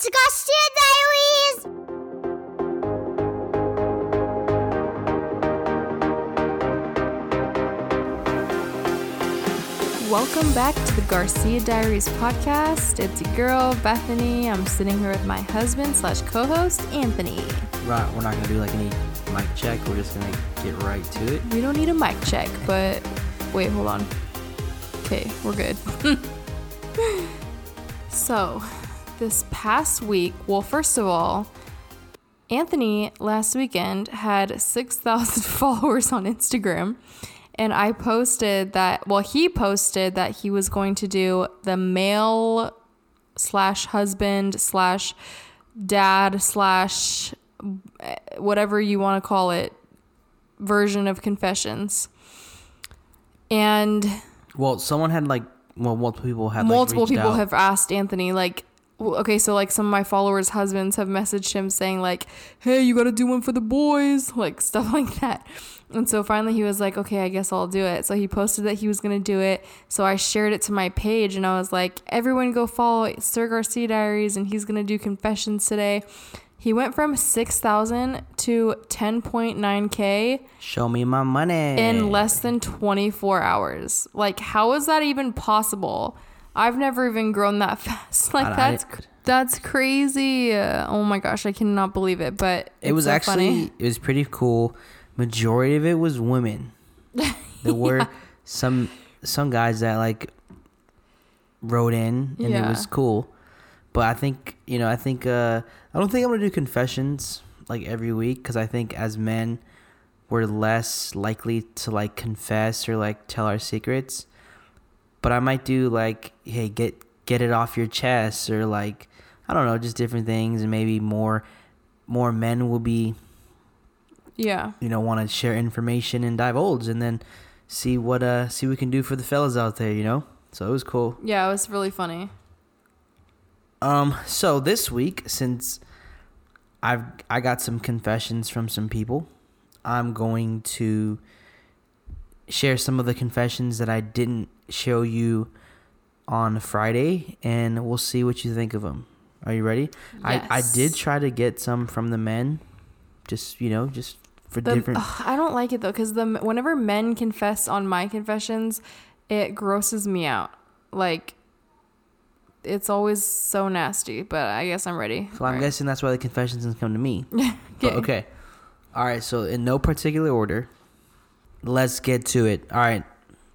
It's Garcia Diaries! Welcome back to the Garcia Diaries podcast. It's your girl Bethanie. I'm sitting here with my husband slash co-host Anthony. Right, we're not gonna do like any mic check. We're just gonna get right to it. We don't need a mic check, but wait, hold on. Okay, we're good. so, this past week, well, first of all, Anthony last weekend had 6,000 followers on Instagram. And I posted that, well, he posted that he was going to do the male slash husband slash dad slash eh, whatever you want to call it version of confessions. And Well, someone had like, well, multiple people had like, multiple people out. have asked Anthony like okay so like some of my followers husbands have messaged him saying like hey you got to do one for the boys like stuff like that. And so finally he was like okay I guess I'll do it. So he posted that he was going to do it. So I shared it to my page and I was like everyone go follow Sir Garcia Diaries and he's going to do confessions today. He went from 6,000 to 10.9k Show me my money. in less than 24 hours. Like, how is that even possible? I've never even grown that fast. Like, I- that's that's crazy. Oh my gosh, I cannot believe it. But It was so actually funny. it was pretty cool. Majority of it was women. There were some some guys that like wrote in and it was cool. But I think you know I think uh I don't think I'm gonna do confessions like every week because I think as men we're less likely to like confess or like tell our secrets. But I might do like hey get get it off your chest or like I don't know just different things and maybe more more men will be Yeah. you know want to share information and divulge and then see what uh see what we can do for the fellas out there you know so it was cool Yeah, it was really funny. um so this week since i've i got some confessions from some people i'm going to share some of the confessions that i didn't show you on friday and we'll see what you think of them are you ready i i did try to get some from the men just you know just for The, different ugh, I don't like it though, because the whenever men confess on my confessions, it grosses me out. Like, it's always so nasty. But I guess I'm ready. So I'm Alright. guessing that's why the confessions didn't come to me. But Okay. okay. All right. So in no particular order, let's get to it. All right.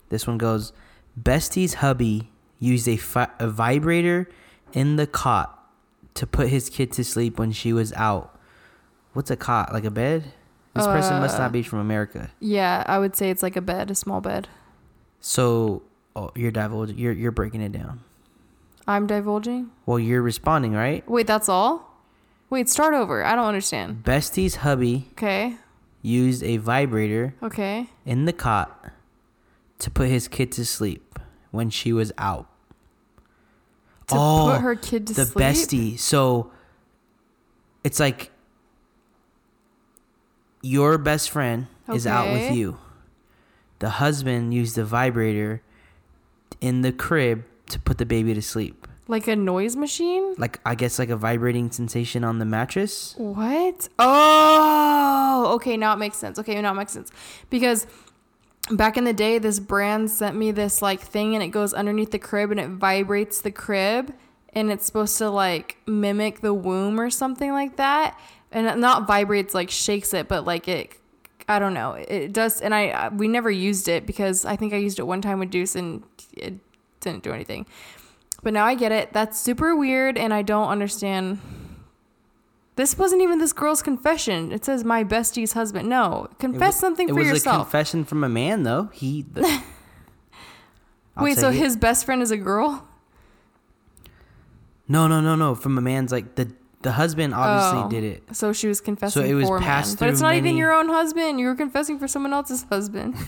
This one goes. Bestie's hubby used a, fi- a vibrator in the cot to put his kid to sleep when she was out. What's a cot? Like a bed? This person must Uh, not be from America. Yeah, I would say it's like a bed, a small bed. So oh, you're divulging. You're you're breaking it down. I'm divulging. Well, you're responding, right? Wait, that's all? Wait, start over. I don't understand. Bestie's hubby Okay. used a vibrator Okay. in the cot to put his kid to sleep when she was out. To Oh, put her kid to the sleep. The bestie. So it's like your best friend is out with Okay. you. The husband used the vibrator in the crib to put the baby to sleep. Like a noise machine? Like I guess like a vibrating sensation on the mattress. What? Oh, okay. Now it makes sense. Okay, now it makes sense. Because back in the day, this brand sent me this like thing and it goes underneath the crib and it vibrates the crib and it's supposed to like mimic the womb or something like that. And it not vibrates, like shakes it, but like it, I don't know. It does. And I, we never used it because I think I used it one time with Deuce and it didn't do anything. But now I get it. That's super weird and I don't understand. This wasn't even this girl's confession. It says my bestie's husband. No, confess wa- something it was a confession from a man though. He the- Wait, so it. his best friend is a girl? No, no, no, no. From a man's like the the husband obviously Oh. did it. So she was confessing it was for a man. passed But it's through not even your own husband. You were confessing for someone else's husband.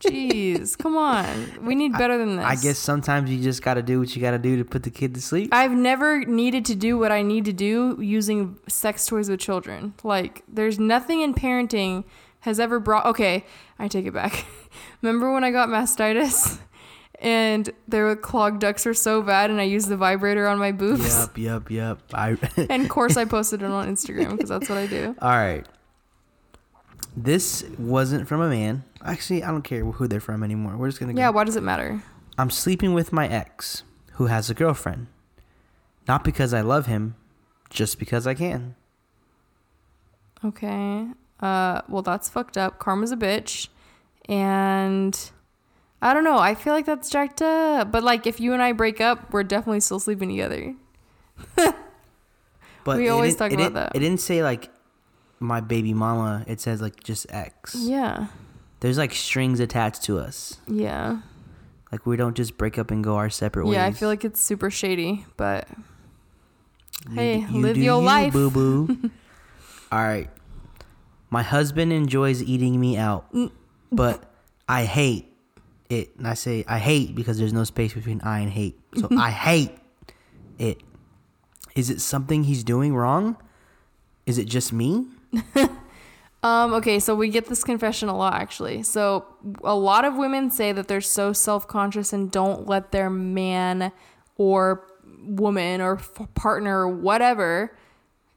Jeez, come on. We need better than this. I guess sometimes you just got to do what you got to do to put the kid to sleep. I've never needed to do what I need to do using sex toys with children. Like, there's nothing in parenting has ever brought. Okay, I take it back. Remember when I got mastitis and their clogged ducts were so bad, and I used the vibrator on my boobs. Yup, yup, yup. I. And of course, I posted it on Instagram because that's what I do. All right. This wasn't from a man. Actually, I don't care who they're from anymore. We're just gonna go. Yeah, why does it matter? I'm sleeping with my ex, who has a girlfriend. Not because I love him, just because I can. Okay. Uh, well, that's fucked up. Karma's a bitch, and I don't know. I feel like that's jacked up. But like, if you and I break up, we're definitely still sleeping together. But We always talk about that. It didn't say like my baby mama. It says like just X. Yeah. There's like strings attached to us. Yeah. Like we don't just break up and go our separate ways. Yeah. I feel like it's super shady, but You hey, you live your you, life. boo boo. All right. My husband enjoys eating me out, but I hate it. And I say I hate because there's no space between I and hate. So I hate it. Is it something he's doing wrong? Is it just me? Um, okay, so we get this confession a lot actually. So a lot of women say that they're so self-conscious and don't let their man or woman or f- partner or whatever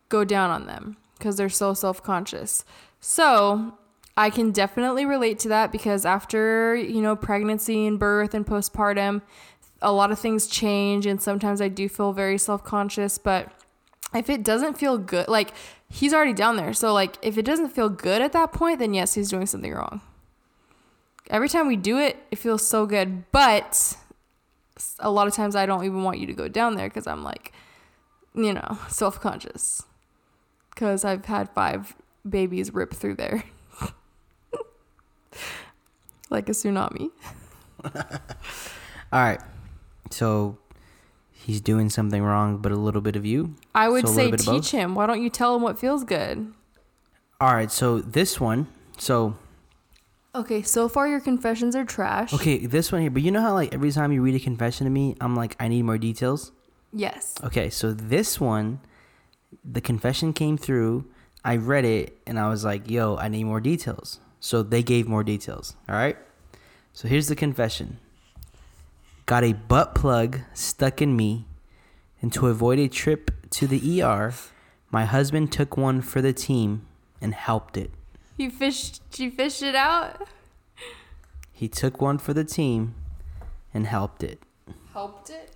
go down on them because they're so self-conscious. So I can definitely relate to that because after, you know, pregnancy and birth and postpartum, a lot of things change and sometimes I do feel very self-conscious, but if it doesn't feel good, like he's already down there. So like if it doesn't feel good at that point, then yes, he's doing something wrong. Every time we do it, it feels so good, but a lot of times I don't even want you to go down there cuz I'm like, you know, self-conscious. Cuz I've had 5 babies rip through there. like a tsunami. All right. So he's doing something wrong, but a little bit of you. I would So say little bit of both? teach him. Why don't you tell him what feels good? All right. So this one. So Okay, so far your confessions are trash. okay, this one here. But you know how like every time you read a confession to me, I'm like, I need more details. Yes. Okay. So this one, the confession came through. I read it and I was like, Yo, I need more details. So they gave more details. All right. So here's the confession. Got a butt plug stuck in me, and to avoid a trip to the ER, my husband took one for the team and helped it. You fished you fished it out? He took one for the team and helped it. Helped it?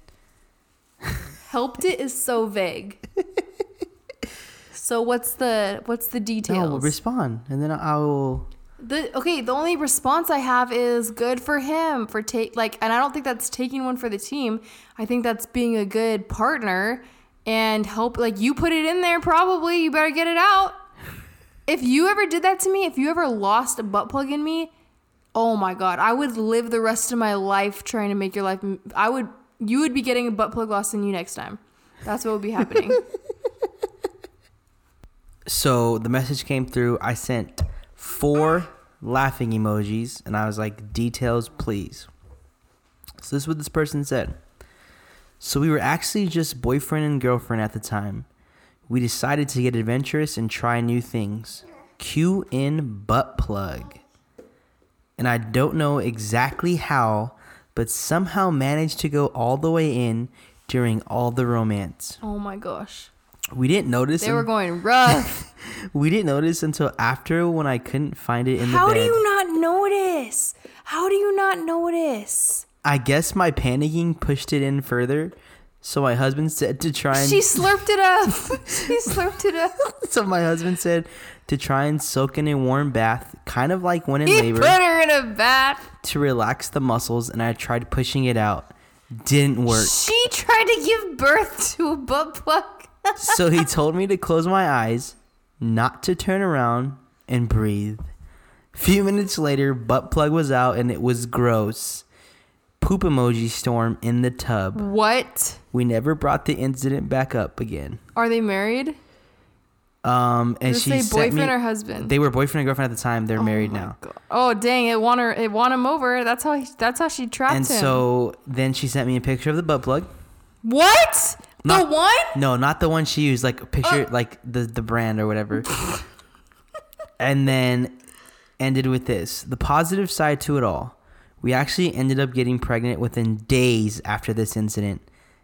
Helped it is so vague. so what's the what's the details? No, respond, and then I will. The okay, the only response I have is good for him for take like and I don't think that's taking one for the team. I think that's being a good partner and help like you put it in there probably, you better get it out. If you ever did that to me, if you ever lost a butt plug in me, oh my god, I would live the rest of my life trying to make your life I would you would be getting a butt plug lost in you next time. That's what would be happening. So the message came through. I sent four laughing emojis, and I was like, "Details, please." So this is what this person said. So we were actually just boyfriend and girlfriend at the time. We decided to get adventurous and try new things. Q in butt plug. And I don't know exactly how, but somehow managed to go all the way in during all the romance. oh my gosh. We didn't notice. They were going rough. we didn't notice until after when I couldn't find it in the How bed. do you not notice? How do you not notice? I guess my panicking pushed it in further. So my husband said to try and She slurped it up. she slurped it up. so my husband said to try and soak in a warm bath, kind of like when in He labor, put her in a bath. to relax the muscles, and I tried pushing it out. Didn't work. She tried to give birth to a butt plug. So he told me to close my eyes, not to turn around, and breathe. Few minutes later, butt plug was out and it was gross. Poop emoji storm in the tub. what? We never brought the incident back up again. Are they married? Um, and Does it she say sent boyfriend me, or husband? They were boyfriend and girlfriend at the time. They're married now. God. Oh dang! It won her. It won him over. That's how. He, that's how she trapped And him. And so then she sent me a picture of the butt plug. what? Not- the one? No, not the one she used. Like a picture, oh. like the the brand or whatever. and then ended with this: the positive side to it all. We actually ended up getting pregnant within days after this incident,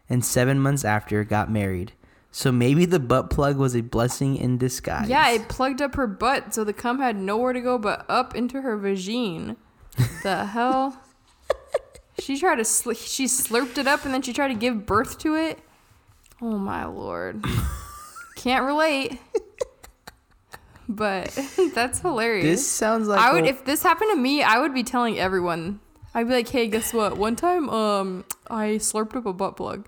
and seven months after, got married. So maybe the butt plug was a blessing in disguise. Yeah, it plugged up her butt, so the cum had nowhere to go but up into her vagine. The hell? she tried to sl- she slurped it up and then she tried to give birth to it. Oh my lord. Can't relate. But that's hilarious. This sounds like I would a- if this happened to me, I would be telling everyone. I'd be like, "Hey, guess what? One time um I slurped up a butt plug."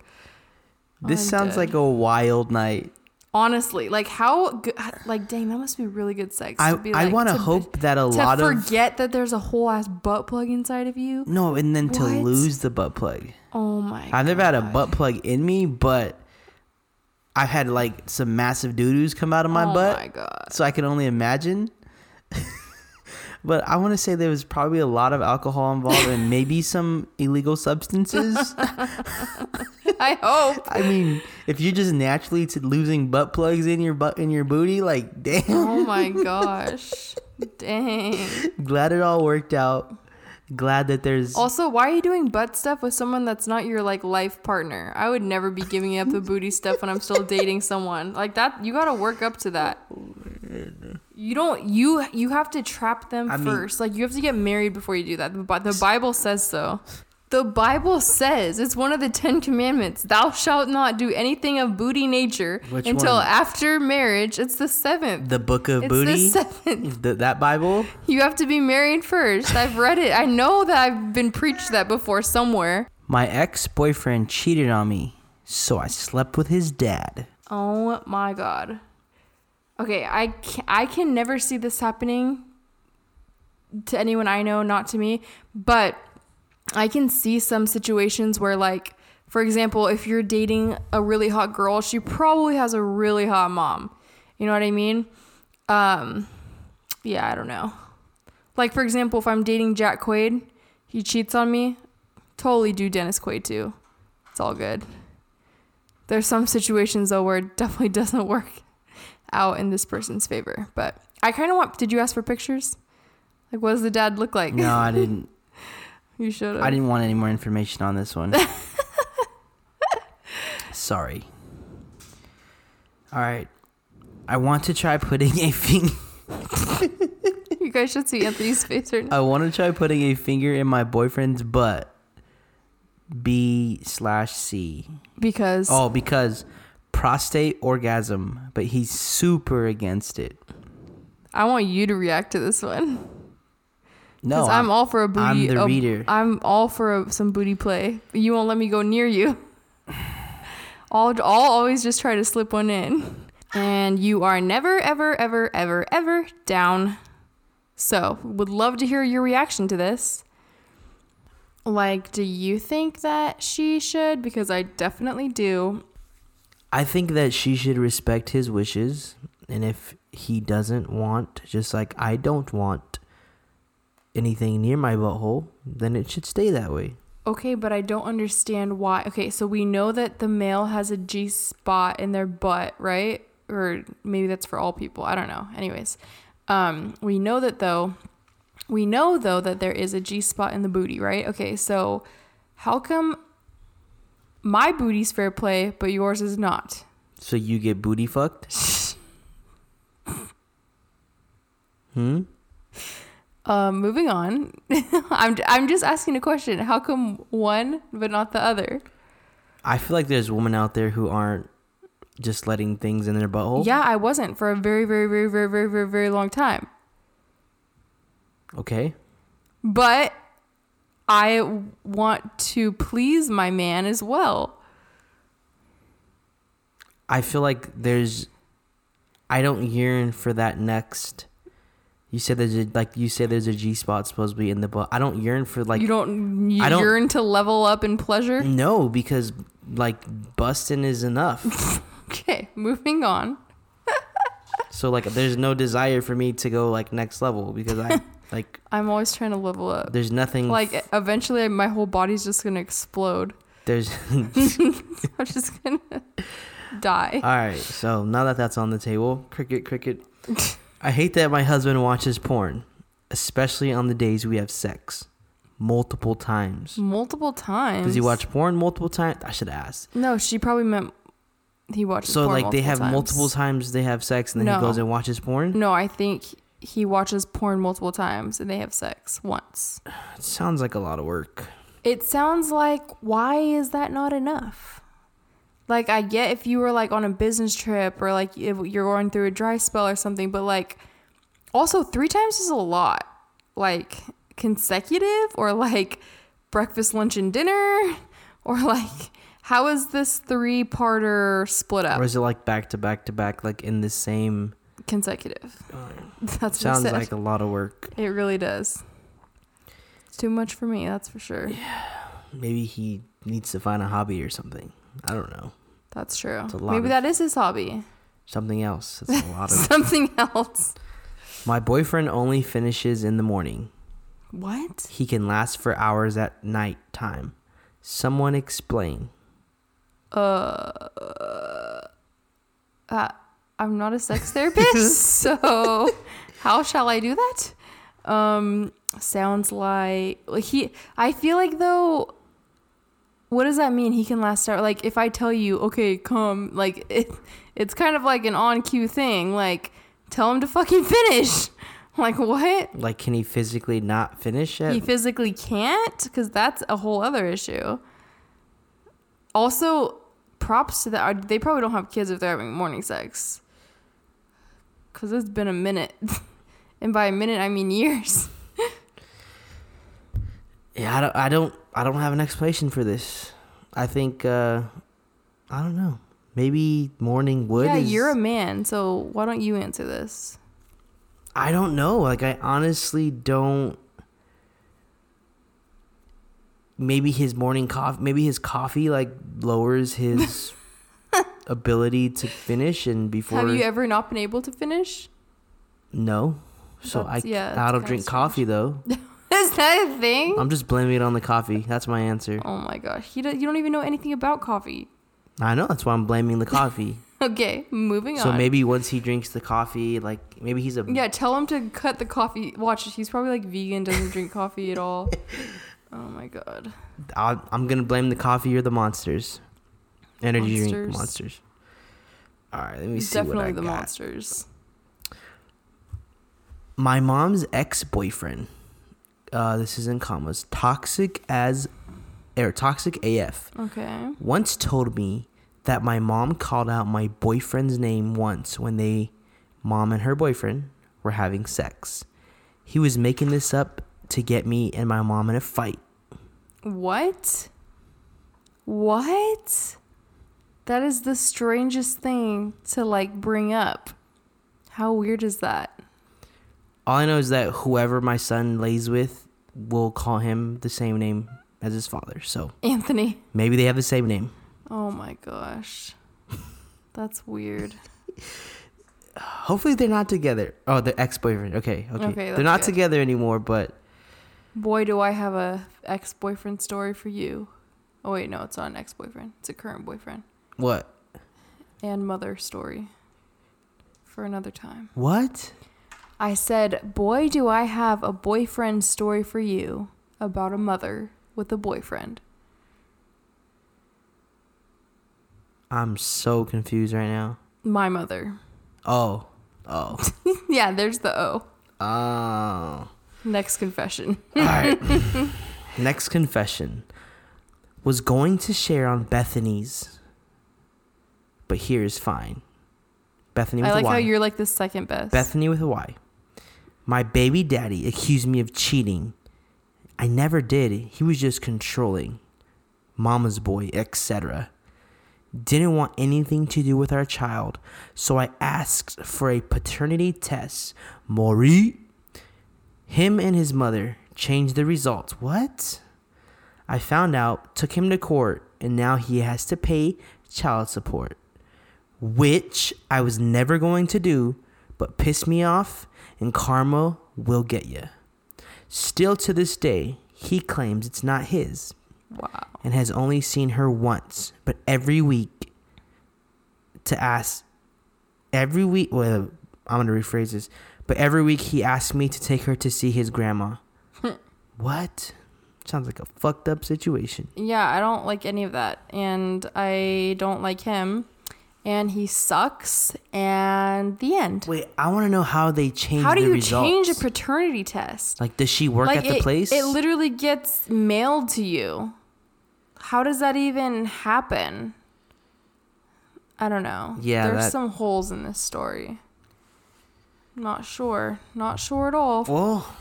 this I'm sounds dead. like a wild night. Honestly, like how good like dang, that must be really good sex. I be I want to hope that a lot of forget that there's a whole ass butt plug inside of you. no, and then to lose the butt plug. Oh my! I've never had a butt plug in me, but I've had like some massive doo doos come out of my oh butt. my god! so I can only imagine. but I want to say there was probably a lot of alcohol involved and maybe some illegal substances. I hope. I mean, if you're just naturally to losing butt plugs in your butt in your booty, like damn, Oh my gosh! Dang. glad it all worked out. Glad that there's Also, why are you doing butt stuff with someone that's not your like life partner? I would never be giving up the booty stuff when I'm still dating someone like that. You got to work up to that. You don't. You you have to trap them I mean- first. like you have to get married before you do that. The, the Bible says so. The Bible says it's one of the Ten Commandments. Thou shalt not do anything of booty nature Which until one? after marriage. It's the seventh. the book of it's booty. the seventh. Th- that Bible. You have to be married first. I've read it. I know that I've been preached that before somewhere. My ex boyfriend cheated on me, so I slept with his dad. Oh my god. Okay, I can, I can never see this happening to anyone I know, not to me, but I can see some situations where like for example, if you're dating a really hot girl, she probably has a really hot mom. You know what I mean? Um yeah, I don't know. Like for example, if I'm dating Jack Quaid, he cheats on me, totally do Dennis Quaid too. It's all good. There's some situations though where it definitely doesn't work out in this person's favor. But I kind of want. Did you ask for pictures? Like, what does the dad look like? No, I didn't. you should have. I didn't want any more information on this one. Sorry. All right. I want to try putting a finger. You guys should see Anthony's face right now. I want to try putting a finger in my boyfriend's butt. B slash C. Because Oh, because prostate orgasm, but he's super against it. I want you to react to this one. No, Because I'm, all for a booty. I'm the a- reader. I'm all for a, some booty play. You won't let me go near you. I'll, I'll always just try to slip one in. And you are never, ever, ever, ever, ever down. So, would love to hear your reaction to this. Like, do you think that she should? Because I definitely do. I think that she should respect his wishes, and if he doesn't want, just like I don't want anything near my butthole, then it should stay that way. Okay, but I don't understand why. Okay, so we know that the male has a G spot in their butt, right? Or maybe that's for all people. I don't know. Anyways, um, we know that though. We know though that there is a G spot in the booty, right? Okay, so how come my booty's fair play, but yours is not? So you get booty fucked? hmm? Um, moving on. I'm I'm just asking a question. How come one but not the other? I feel like there's women out there who aren't just letting things in their butthole. Yeah, I wasn't for a very, very, very, very, very, very, very long time. Okay. But I want to please my man as well. I feel like there's I don't yearn for that next you said there's a like you said there's a G spot supposed to be in the butt. I don't yearn for like you don't you I don't- yearn to level up in pleasure. No, because like busting is enough. Okay, moving on. so like there's no desire for me to go like next level because I like I'm always trying to level up. there's nothing Like eventually, my whole body's just gonna explode. there's I'm just gonna die. All right, so now that that's on the table, cricket, cricket. I hate that my husband watches porn, especially on the days we have sex. multiple times. Multiple times. Does he watch porn multiple times? I should ask. No, she probably meant he watches. Porn. So like they have times. multiple times they have sex and then No. he goes and watches porn. No, I think he watches porn multiple times and they have sex once. It sounds like a lot of work. It sounds like why is that not enough? Like I get if you were like on a business trip or like if you're going through a dry spell or something, but like also 3 times is a lot. Like consecutive or like breakfast, lunch and dinner or like how is this three-parter split up? Or is it like back to back to back, like in the same? consecutive. Oh, that's what Sounds like a lot of work. It really does. It's too much for me, that's for sure. Yeah. Maybe he needs to find a hobby or something. I don't know. That's true. Maybe that is his hobby. Something else. It's a lot of. Something else. My boyfriend only finishes in the morning. What? He can last for hours at night time. Someone explain. Uh, uh I'm not a sex therapist, so how shall I do that? Um sounds like like he I feel like though what does that mean? He can last hour like if I tell you, okay, come, like it it's kind of like an on cue thing. Like tell him to fucking finish. Like what? Like, can he physically not finish it? he physically can't because that's a whole other issue also props to that uh, they probably don't have kids if they're having morning sex because it's been a minute and by a minute i mean years yeah, I don't. I don't. I don't have an explanation for this. I think. uh I don't know. Maybe morning wood. yeah is- you're a man so why don't you answer this I don't know. Like I honestly don't. Maybe his morning coffee. Maybe his coffee like lowers his ability to finish, and before have you ever not been able to finish no. So I yeah, I don't drink strange. coffee though. is that a thing I'm just blaming it on the coffee. That's my answer. oh my gosh he do, you don't even know anything about coffee I know. That's why I'm blaming the coffee. okay moving on. so maybe once he drinks the coffee, like maybe he's a Yeah, tell him to cut the coffee. Watch, he's probably like vegan, doesn't drink coffee at all. Oh my god. I'll, I'm gonna blame the coffee or the monsters. Energy drink Monsters. monsters. All right, let me see Definitely what I the got. monsters. My mom's ex-boyfriend. Uh, this is in commas. Toxic as, or toxic AF. Okay. Once told me that my mom called out my boyfriend's name once when they, mom and her boyfriend, were having sex. He was making this up to get me and my mom in a fight. What? What? That is the strangest thing to like bring up. How weird is that? All I know is that whoever my son lays with will call him the same name as his father. So Anthony. maybe they have the same name. Oh my gosh. That's weird. Hopefully they're not together. Oh, the ex-boyfriend. Okay, okay. Okay, they're not good. together anymore, but Boy, do I have a ex-boyfriend story for you. Oh wait, no, it's not an ex-boyfriend. It's a current boyfriend. what? And mother story. For another time. What? I said, Boy, do I have a boyfriend story for you about a mother with a boyfriend. I'm so confused right now. My mother. Oh. Oh. yeah, there's the O. Oh. Next confession. All right. Next confession was going to share on Bethanie's, but here is fine. Bethany with I like how you're like the second best. Bethany with a Y. My baby daddy accused me of cheating. I never did. He was just controlling. Mama's boy, etc. Didn't want anything to do with our child, so I asked for a paternity test. Maury, him and his mother changed the results. What? I found out, took him to court, and now he has to pay child support which I was never going to do, but pissed me off, and karma will get you. Still to this day, he claims it's not his wow. and has only seen her once, but every week to ask, every week, well, I'm going to rephrase this, but every week he asks me to take her to see his grandma. what? Sounds like a fucked up situation. Yeah, I don't like any of that. And I don't like him. And he sucks. And the end. Wait, I want to know how they change. How do the you results. change a paternity test? Like, does she work at the it, place? It literally gets mailed to you. How does that even happen? I don't know. Yeah, There's that- some holes in this story. Not sure. Not sure at all. well,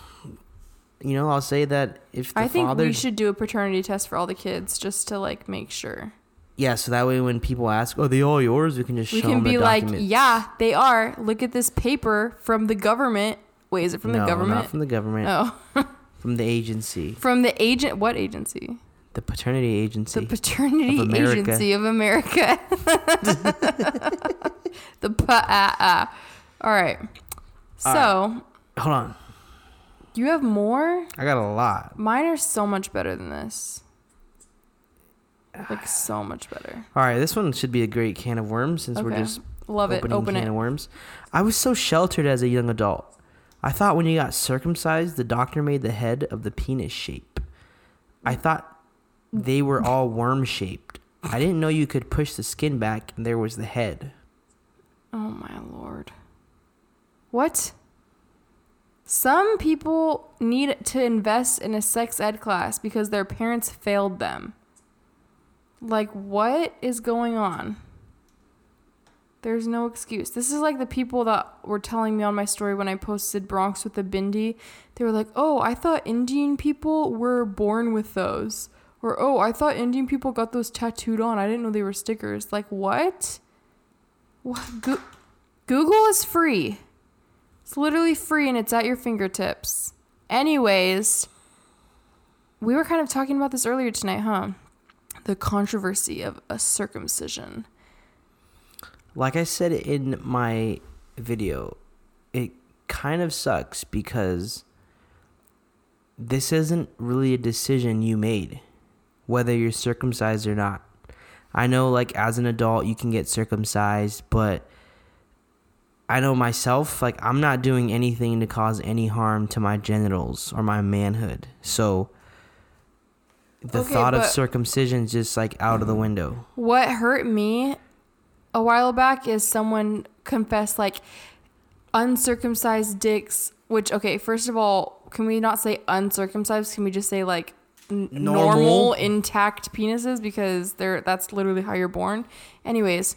you know, I'll say that if the I think father, we should do a paternity test for all the kids just to like make sure. Yeah, so that way when people ask, "Oh, they all yours?" We can just show them a document. We show can them be the like, documents. yeah, they are. Look at this paper from the government. Wait, is it from no, the government? No, not from the government, oh, from the agency, from the agent. What agency? the paternity agency. The Paternity Of Agency of America. the pa ah, ah. All right. So Hold on, you have more. I got a lot. Mine are so much better than this. Like so much better. All right, this one should be a great can of worms since we're just Love it. opening Open can it. of worms. I was so sheltered as a young adult. I thought when you got circumcised, the doctor made the head of the penis shape. I thought they were all worm shaped. I didn't know you could push the skin back and there was the head. Oh my lord. What? Some people need to invest in a sex ed class because their parents failed them. Like, what is going on? There's no excuse. This is like the people that were telling me on my story when I posted Bronx with the bindi. They were like, oh, I thought Indian people were born with those. Or, oh, I thought Indian people got those tattooed on. I didn't know they were stickers. Like, what? What? Go- Google is free. It's literally free and it's at your fingertips. Anyways, we were kind of talking about this earlier tonight, huh? The controversy of a circumcision. Like I said in my video, it kind of sucks because this isn't really a decision you made, whether you're circumcised or not. I know, like, as an adult, you can get circumcised, but I know myself, like, I'm not doing anything to cause any harm to my genitals or my manhood. So the Okay, thought of circumcision is just, like, out of the window. What hurt me a while back is someone confessed like uncircumcised dicks, which, okay, first of all, can we not say uncircumcised? Can we just say like n- Normal. normal intact penises because they're that's literally how you're born. Anyways,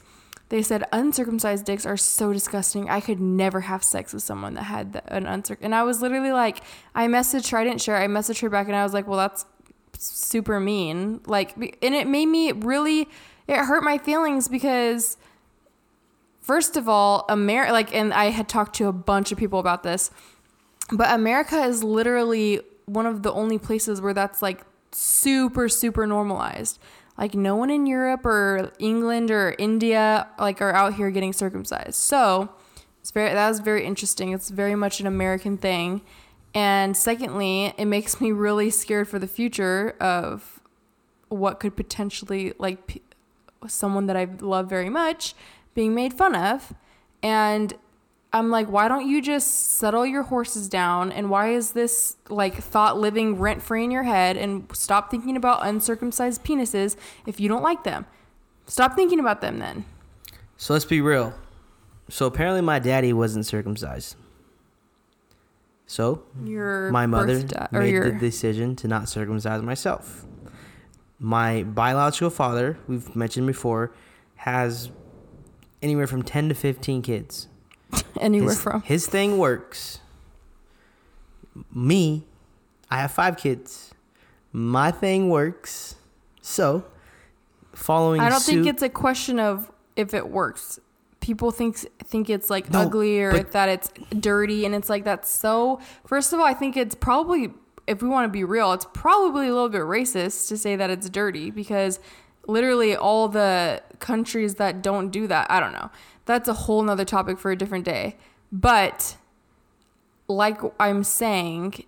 they said uncircumcised dicks are so disgusting. I could never have sex with someone that had the, an uncirc. And I was literally like, I messaged her, I didn't share. I messaged her back, and I was like, well, that's super mean. Like, and it made me really, it hurt my feelings because, first of all, America, like, and I had talked to a bunch of people about this, but America is literally one of the only places where that's like super, super normalized. Like, no one in Europe or England or India, like, are out here getting circumcised. So, it's very, that was very interesting. It's very much an American thing. And secondly, it makes me really scared for the future of what could potentially like p- someone that I love very much being made fun of. And I'm like, why don't you just settle your horses down? And why is this like thought living rent free in your head? And stop thinking about uncircumcised penises if you don't like them. Stop thinking about them then. So let's be real. So apparently my daddy wasn't circumcised. So Your my mother made your the decision to not circumcise myself. My biological father, we've mentioned before, has anywhere from 10 to 15 kids. anywhere his, from. His thing works. Me, I have five kids. My thing works. So, following I don't suit, think it's a question of if it works. People think think it's like No, ugly or but- that it's dirty, and it's like that's so. First of all, I think it's probably, if we want to be real, it's probably a little bit racist to say that it's dirty because literally all the countries that don't do that, I don't know. That's a whole nother topic for a different day. But like I'm saying,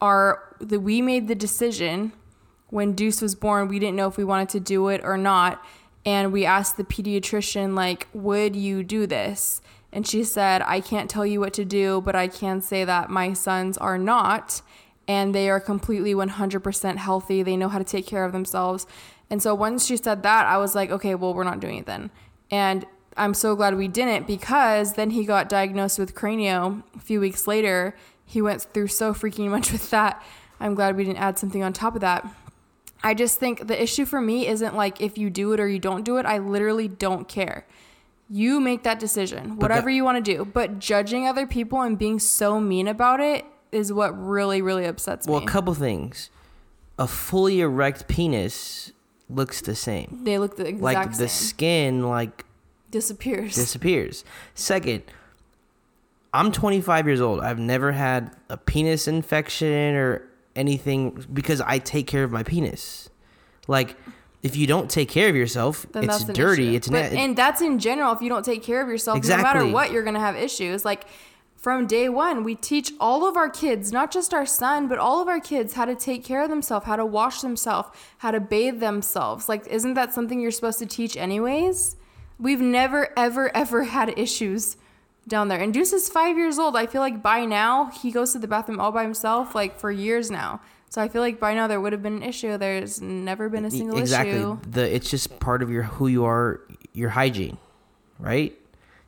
are that we made the decision when Deuce was born. We didn't know if we wanted to do it or not, and we asked the pediatrician like, "Would you do this?" And she said, "I can't tell you what to do, but I can say that my sons are not." and they are completely 100% healthy. They know how to take care of themselves. And so once she said that, I was like, okay, well, we're not doing it then. And I'm so glad we didn't because then he got diagnosed with cranio a few weeks later. He went through so freaking much with that. I'm glad we didn't add something on top of that. I just think the issue for me isn't like if you do it or you don't do it. I literally don't care. You make that decision, whatever you want to do. But judging other people and being so mean about it is what really, really upsets Well, me. Well, a couple things. A fully erect penis looks the same. they look the exact same. Like the same. skin, like Disappears. disappears. Second, I'm 25 years old. I've never had a penis infection or anything because I take care of my penis. Like, if you don't take care of yourself, then it's dirty. issue. It's but, na- and that's in general. If you don't take care of yourself, no matter what, you're gonna have issues. Like from day one, we teach all of our kids, not just our son, but all of our kids, how to take care of themselves, how to wash themselves, how to bathe themselves. Like, isn't that something you're supposed to teach anyways? We've never, ever, ever had issues down there. And Deuce is five years old. I feel like by now he goes to the bathroom all by himself, like for years now. So I feel like by now there would have been an issue. There's never been a single exactly. issue. The it's just part of your who you are, your hygiene, right?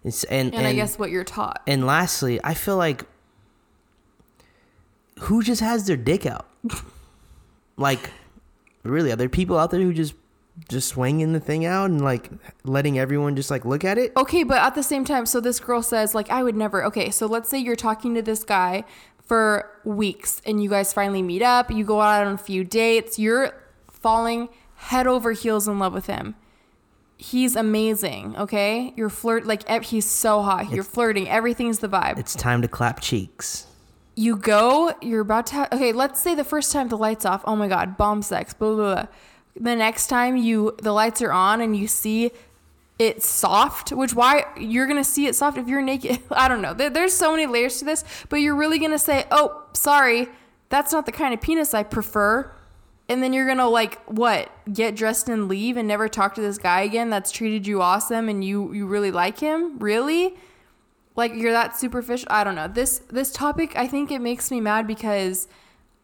It's and And, I guess what you're taught. And lastly, I feel like who just has their dick out? like, really, are there people out there who just just swinging the thing out and like letting everyone just like look at it? Okay, but at the same time, so this girl says, like, I would never. Okay, so let's say you're talking to this guy for weeks and you guys finally meet up, you go out on a few dates, you're falling head over heels in love with him. He's amazing, okay? You're flirt like he's so hot. You're flirting. Everything's the vibe. It's time to clap cheeks. you go, you're about to have, okay, let's say the first time the lights off, oh my God, bomb sex, blah, blah, blah. The next time you, the lights are on and you see it soft, which why you're to see it soft if you're naked. I don't know. There, there's so many layers to this, but you're really to say, oh, sorry, that's not the kind of penis I prefer. And then you're to like, what, get dressed and leave and never talk to this guy again that's treated you awesome and you, you really like him? Really? like you're that superficial i don't know this this topic i think it makes me mad because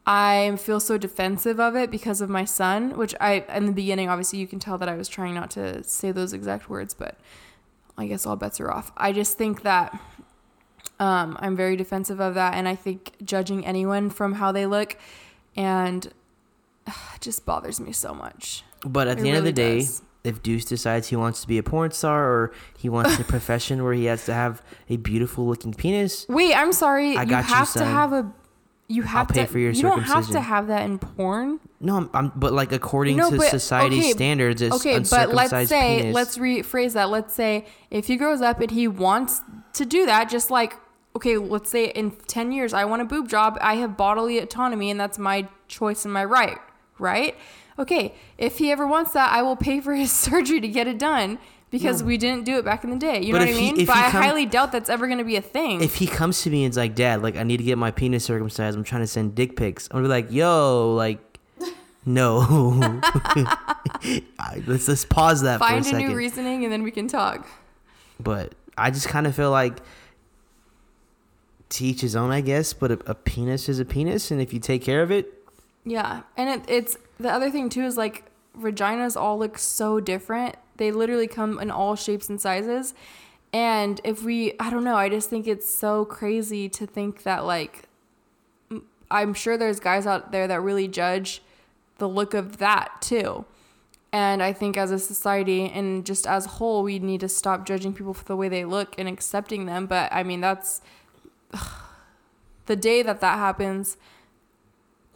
i feel so defensive of it because of my son which i in the beginning obviously you can tell that i was trying not to say those exact words but i guess all bets are off. I just think that um, i'm very defensive of that and i think judging anyone from how they look and it just bothers me so much. But at It the end of the day, does. if Deuce decides he wants to be a porn star or he wants a profession where he has to have a beautiful looking penis, wait i'm sorry. I you got you, have to have a you have pay to for your you don't have to have that in porn no, I'm, I'm but like according No, to but- society okay, standards, it's okay, but let's say, penis. let's rephrase that. Let's say if he grows up and he wants to do that, just like, okay, let's say in 10 years, I want a boob job, I have bodily autonomy, and that's my choice and my right, right? Okay, if he ever wants that, I will pay for his surgery to get it done because we didn't do it back in the day. You But know what I mean? if But I come- highly doubt that's ever going to be a thing. if he comes to me and is like, Dad, like I need to get my penis circumcised, I'm trying to send dick pics. I'm gonna be like, Yo, like, no. I- let's let's pause that for a Find a second. new reasoning and then we can talk. but I just kind of feel like to each his own, I guess. But a, a penis is a penis, and if you take care of it, Yeah, and it, it's the other thing too is like vaginas all look so different. They literally come in all shapes and sizes. And if we, I don't know, I just think it's so crazy to think that like, I'm sure there's guys out there that really judge the look of that too. And I think as a society and just as a whole, we need to stop judging people for the way they look and accepting them. But I mean, that's the day that that happens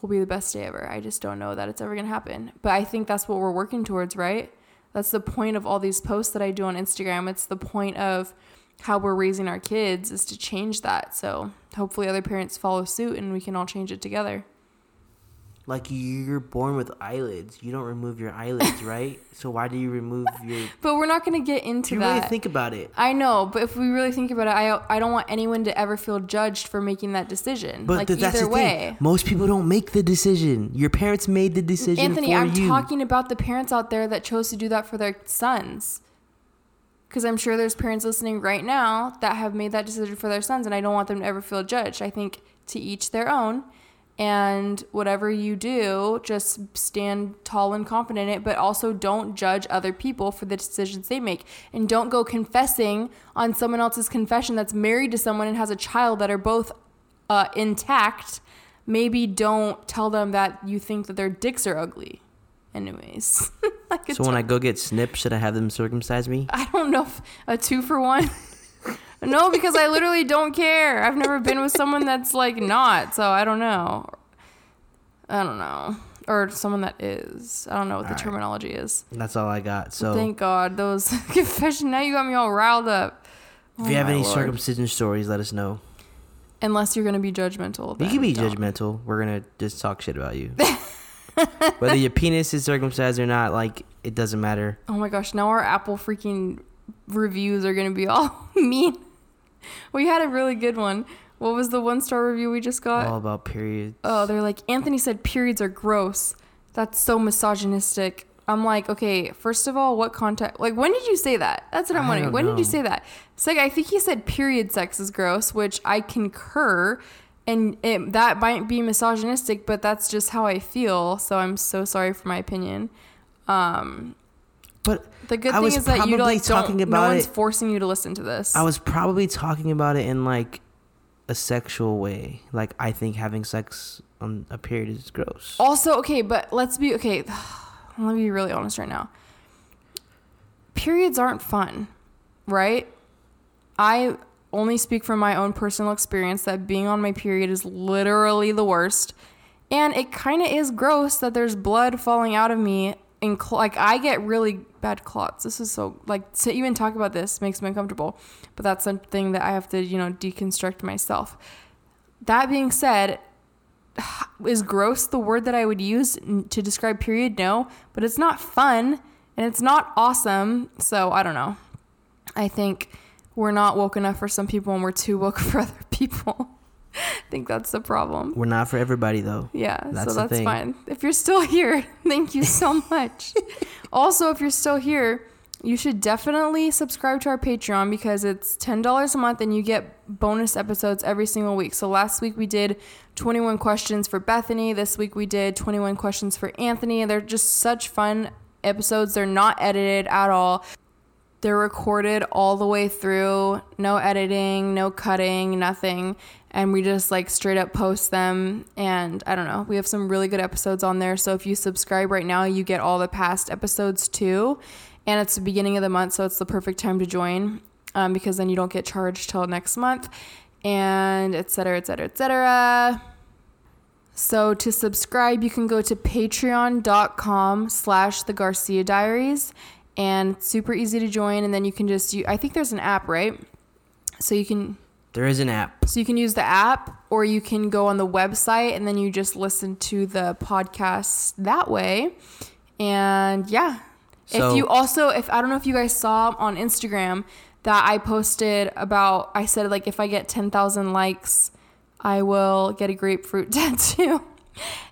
will be the best day ever. I just don't know that it's ever going to happen. But I think that's what we're working towards, right? That's the point of all these posts that I do on Instagram. It's the point of how we're raising our kids is to change that. So hopefully other parents follow suit and we can all change it together. Like you're born with eyelids, you don't remove your eyelids, right? So why do you remove your? But we're not going to get into you that. really think about it, I know, but if we really think about it, I I don't want anyone to ever feel judged for making that decision. but like th- that's either the way. thing. Most people don't make the decision. Your parents made the decision Anthony, I'm you. talking about the parents out there that chose to do that for their sons. Because I'm sure there's parents listening right now that have made that decision for their sons, and I don't want them to ever feel judged. I think to each their own. And whatever you do, just stand tall and confident in it, but also don't judge other people for the decisions they make. And don't go confessing on someone else's confession that's married to someone and has a child that are both uh, intact. Maybe don't tell them that you think that their dicks are ugly. Anyways. So when I go get snipped, should I have them circumcise me? I don't know if a two for one. No, because I literally don't care. I've never been with someone that's like not, so I don't know. I don't know. Or someone that is. I don't know what the Alright. terminology is. That's all I got. So Thank God. Those confession now you got me all riled up. if you have Oh any Lord. circumcision stories, let us know. Unless you're gonna be judgmental. You can be don't. judgmental. We're gonna just talk shit about you. Whether your penis is circumcised or not, like it doesn't matter. Oh my gosh, now our Apple freaking reviews are gonna be all mean. We had a really good one. What was the one star review we just got? All about periods. Oh, they're like, Anthony said periods are gross. That's so misogynistic. I'm like, okay, first of all, what context? Like, when did you say that? That's what I'm I wondering. When did you say that? It's like, I think he said period sex is gross, which I concur. And it, that might be misogynistic, but that's just how I feel. So I'm so sorry for my opinion. Um, But the good I thing is that you probably like talking don't. about no one's it- forcing you to listen to this. I was probably talking about it in like a sexual way. Like I think having sex on a period is gross. Also, okay, but let's be okay. Let me be really honest right now. Periods aren't fun, right? I only speak from my own personal experience that being on my period is literally the worst. And it kind of is gross that there's blood falling out of me. And cl- like, I get really bad clots. This is so, like, to even talk about this makes me uncomfortable. But that's something that I have to, you know, deconstruct myself. That being said, is gross the word that I would use to describe period? No, but it's not fun and it's not awesome. So I don't know. I think we're not woke enough for some people and we're too woke for other people. I think that's the problem. We're not for everybody though. Yeah, That's so that's fine. If you're still here, thank you so much. also, if you're still here, you should definitely subscribe to our Patreon because it's $10 a month and you get bonus episodes every single week. So last week we did 21 questions for Bethanie. This week we did 21 questions for Anthony. They're just such fun episodes. They're not edited at all. They're recorded all the way through, no editing, no cutting, nothing. And we just like straight up post them. And I don't know, we have some really good episodes on there. So if you subscribe right now, you get all the past episodes too. And it's the beginning of the month, so it's the perfect time to join um, because then you don't get charged till next month, and et cetera, et cetera, et cetera. So to subscribe, you can go to patreon.com slash the Garcia Diaries and super easy to join. And then you can just, you, I think there's an app, right? So you can, There is an app. so you can use the app or you can go on the website and then you just listen to the podcast that way. And yeah. So- if you also, if I don't know if you guys saw on Instagram that I posted about, I said like if I get 10,000 likes, I will get a grapefruit tattoo.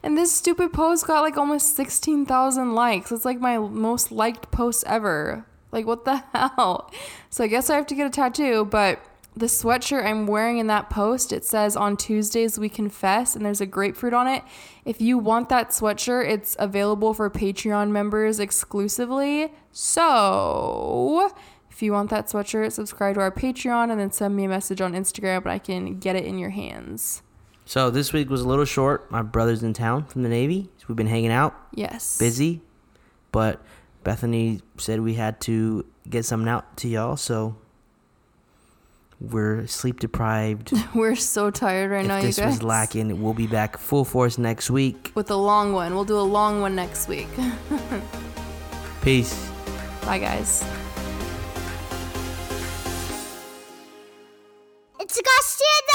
And this stupid post got like almost 16,000 likes. It's like my most liked post ever. Like, what the hell? So I guess I have to get a tattoo, but the sweatshirt I'm wearing in that post, it says on Tuesdays we confess, and there's a grapefruit on it. If you want that sweatshirt, it's available for Patreon members exclusively. So if you want that sweatshirt, subscribe to our Patreon and then send me a message on Instagram, but I can get it in your hands. So this week was a little short. My brother's in town from the Navy. So we've been hanging out, Yes. busy. But Bethanie said we had to get something out to y'all, so we're sleep deprived. We're so tired right now, if you this guys. was lacking, we'll be back full force next week. With a long one. We'll do a long one next week. Peace. Bye, guys. It's Garcia Diaries.